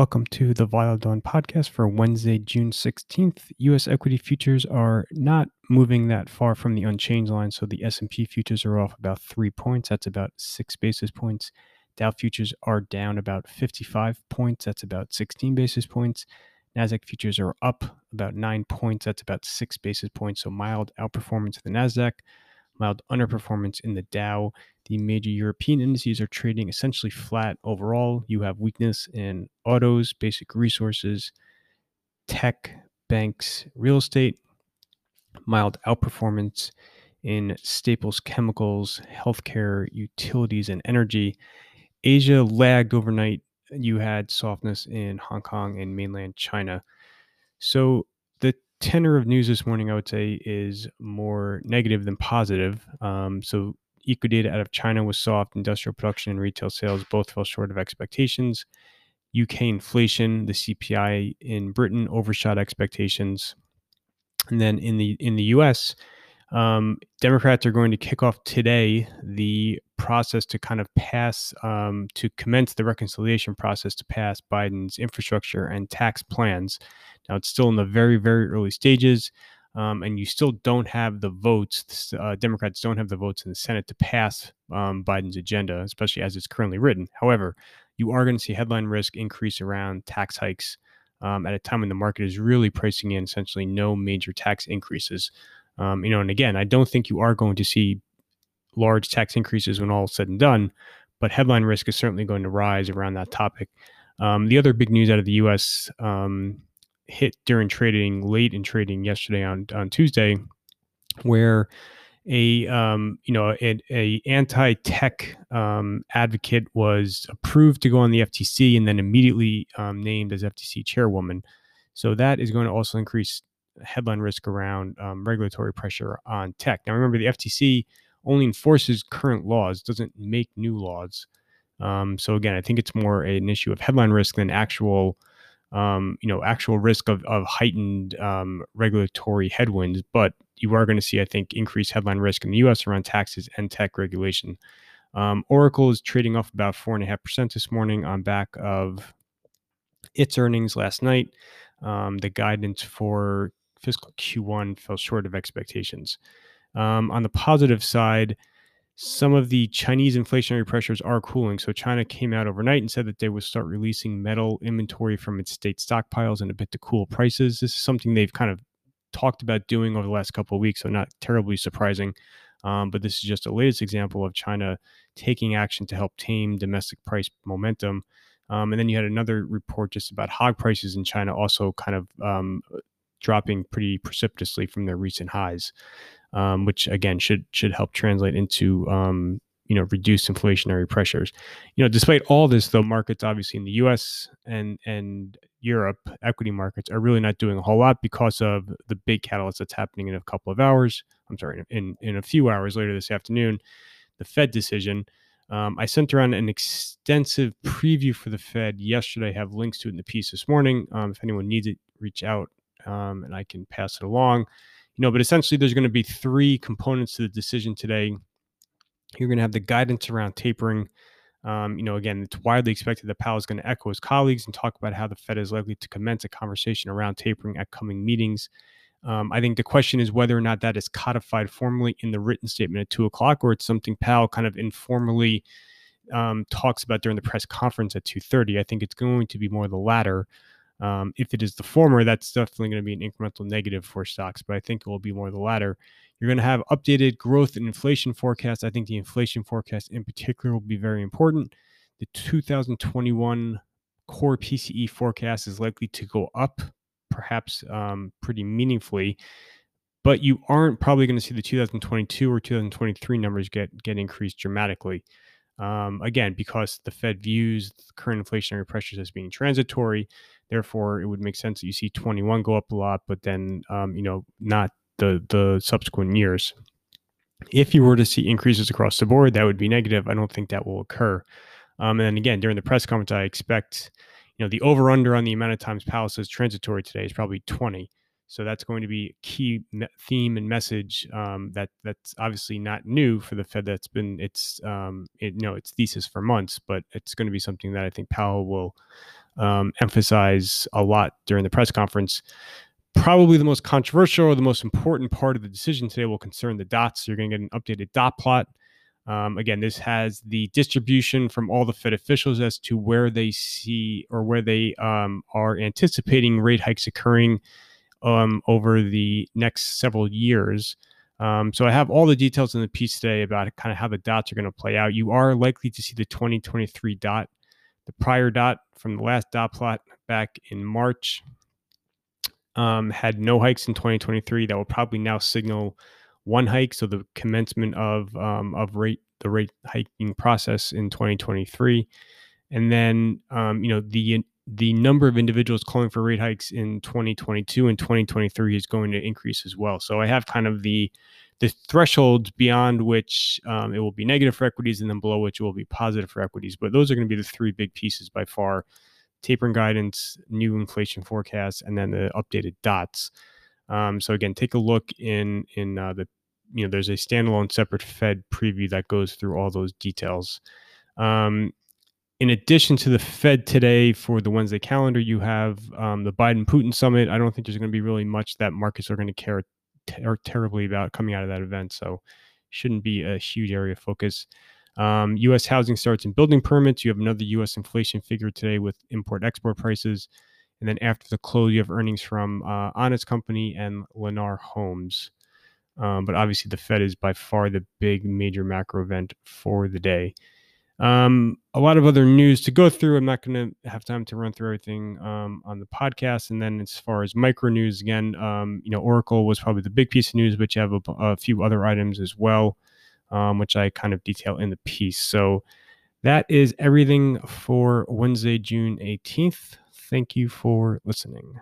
Welcome to the Volatile Dawn podcast for Wednesday, June 16th. US equity futures are not moving that far from the unchanged line, so the S&P futures are off about 3 points. That's about 6 basis points. Dow futures are down about 55 points. That's about 16 basis points. Nasdaq futures are up about 9 points. That's about 6 basis points. So mild outperformance of the Nasdaq mild underperformance in the Dow. The major European indices are trading essentially flat overall. You have weakness in autos, basic resources, tech, banks, real estate, mild outperformance in staples, chemicals, healthcare, utilities, and energy. Asia lagged overnight. You had softness in Hong Kong and mainland China. So tenor of news this morning, I would say, is more negative than positive. Um, so, eco data out of China was soft. Industrial production and retail sales both fell short of expectations. UK inflation, the CPI in Britain overshot expectations. And then in the in the US, um, Democrats are going to kick off today the process to kind of pass, um, to commence the reconciliation process to pass Biden's infrastructure and tax plans. Now, it's still in the very, very early stages, um, and you still don't have the votes. Uh, Democrats don't have the votes in the Senate to pass um, Biden's agenda, especially as it's currently written. However, you are going to see headline risk increase around tax hikes um, at a time when the market is really pricing in essentially no major tax increases. Um, you know, and again, I don't think you are going to see large tax increases when all is said and done, but headline risk is certainly going to rise around that topic. Um, the other big news out of the U.S. Um, hit during trading, late in trading yesterday on on Tuesday, where a um, you know a, a anti tech um, advocate was approved to go on the FTC and then immediately um, named as FTC chairwoman. So that is going to also increase headline risk around um, regulatory pressure on tech. Now, remember, the FTC only enforces current laws, doesn't make new laws. Um, so again, I think it's more an issue of headline risk than actual, um, you know, actual risk of, of heightened um, regulatory headwinds. But you are going to see, I think, increased headline risk in the U.S. around taxes and tech regulation. Um, Oracle is trading off about four and a half percent this morning on back of its earnings last night. Um, the guidance for fiscal Q1 fell short of expectations. Um, on the positive side, some of the Chinese inflationary pressures are cooling. So China came out overnight and said that they would start releasing metal inventory from its state stockpiles and a bit to cool prices. This is something they've kind of talked about doing over the last couple of weeks, so not terribly surprising. Um, but this is just a latest example of China taking action to help tame domestic price momentum. Um, and then you had another report just about hog prices in China also kind of um, dropping pretty precipitously from their recent highs, um, which again should should help translate into um, you know reduced inflationary pressures. You know, despite all this, though, markets obviously in the U.S. and and Europe equity markets are really not doing a whole lot because of the big catalyst that's happening in a couple of hours. I'm sorry, in in a few hours later this afternoon, the Fed decision. Um, I sent around an extensive preview for the Fed yesterday. I have links to it in the piece this morning. Um, if anyone needs it, reach out um, and I can pass it along. You know, but essentially, there's going to be three components to the decision today. You're going to have the guidance around tapering. Um, you know, again, it's widely expected that Powell is going to echo his colleagues and talk about how the Fed is likely to commence a conversation around tapering at coming meetings. Um, I think the question is whether or not that is codified formally in the written statement at two o'clock, or it's something Powell kind of informally um, talks about during the press conference at two thirty. I think it's going to be more the latter. Um, if it is the former, that's definitely going to be an incremental negative for stocks, but I think it will be more the latter. You're going to have updated growth and inflation forecasts. I think the inflation forecast in particular will be very important. The 2021 core PCE forecast is likely to go up, perhaps um, pretty meaningfully, but you aren't probably going to see the 2022 or 2023 numbers get get increased dramatically. Um, again, because the Fed views the current inflationary pressures as being transitory, therefore it would make sense that you see 21 go up a lot, but then um, you know not the the subsequent years. If you were to see increases across the board, that would be negative. I don't think that will occur. Um, and then again, during the press conference, I expect you know the over under on the amount of times Powell says transitory today is probably 20. So that's going to be a key theme and message um, that that's obviously not new for the Fed. That's been its um, it, you know its thesis for months, but it's going to be something that I think Powell will um, emphasize a lot during the press conference. Probably the most controversial or the most important part of the decision today will concern the dots. You're going to get an updated dot plot. Um, again, this has the distribution from all the Fed officials as to where they see or where they um, are anticipating rate hikes occurring um, over the next several years. Um, so I have all the details in the piece today about kind of how the dots are going to play out. You are likely to see the 2023 dot, the prior dot from the last dot plot back in March. Um, had no hikes in 2023. That will probably now signal one hike, so the commencement of um, of rate the rate hiking process in 2023, and then um, you know the the number of individuals calling for rate hikes in 2022 and 2023 is going to increase as well. So I have kind of the the thresholds beyond which um, it will be negative for equities, and then below which it will be positive for equities. But those are going to be the three big pieces by far: tapering guidance, new inflation forecasts, and then the updated dots. Um, so again, take a look in in uh, the you know there's a standalone separate Fed preview that goes through all those details. Um, in addition to the Fed today for the Wednesday calendar, you have um, the Biden Putin summit. I don't think there's going to be really much that markets are going to care ter- terribly about coming out of that event. So, shouldn't be a huge area of focus. Um, U.S. housing starts and building permits. You have another U.S. inflation figure today with import export prices. And then after the close, you have earnings from uh, Honest Company and Lennar Homes. Um, but obviously, the Fed is by far the big major macro event for the day. Um, a lot of other news to go through. I'm not going to have time to run through everything um, on the podcast. And then as far as micro news, again, um, you know, Oracle was probably the big piece of news, but you have a, a few other items as well, um, which I kind of detail in the piece. So that is everything for Wednesday, June 18th. Thank you for listening.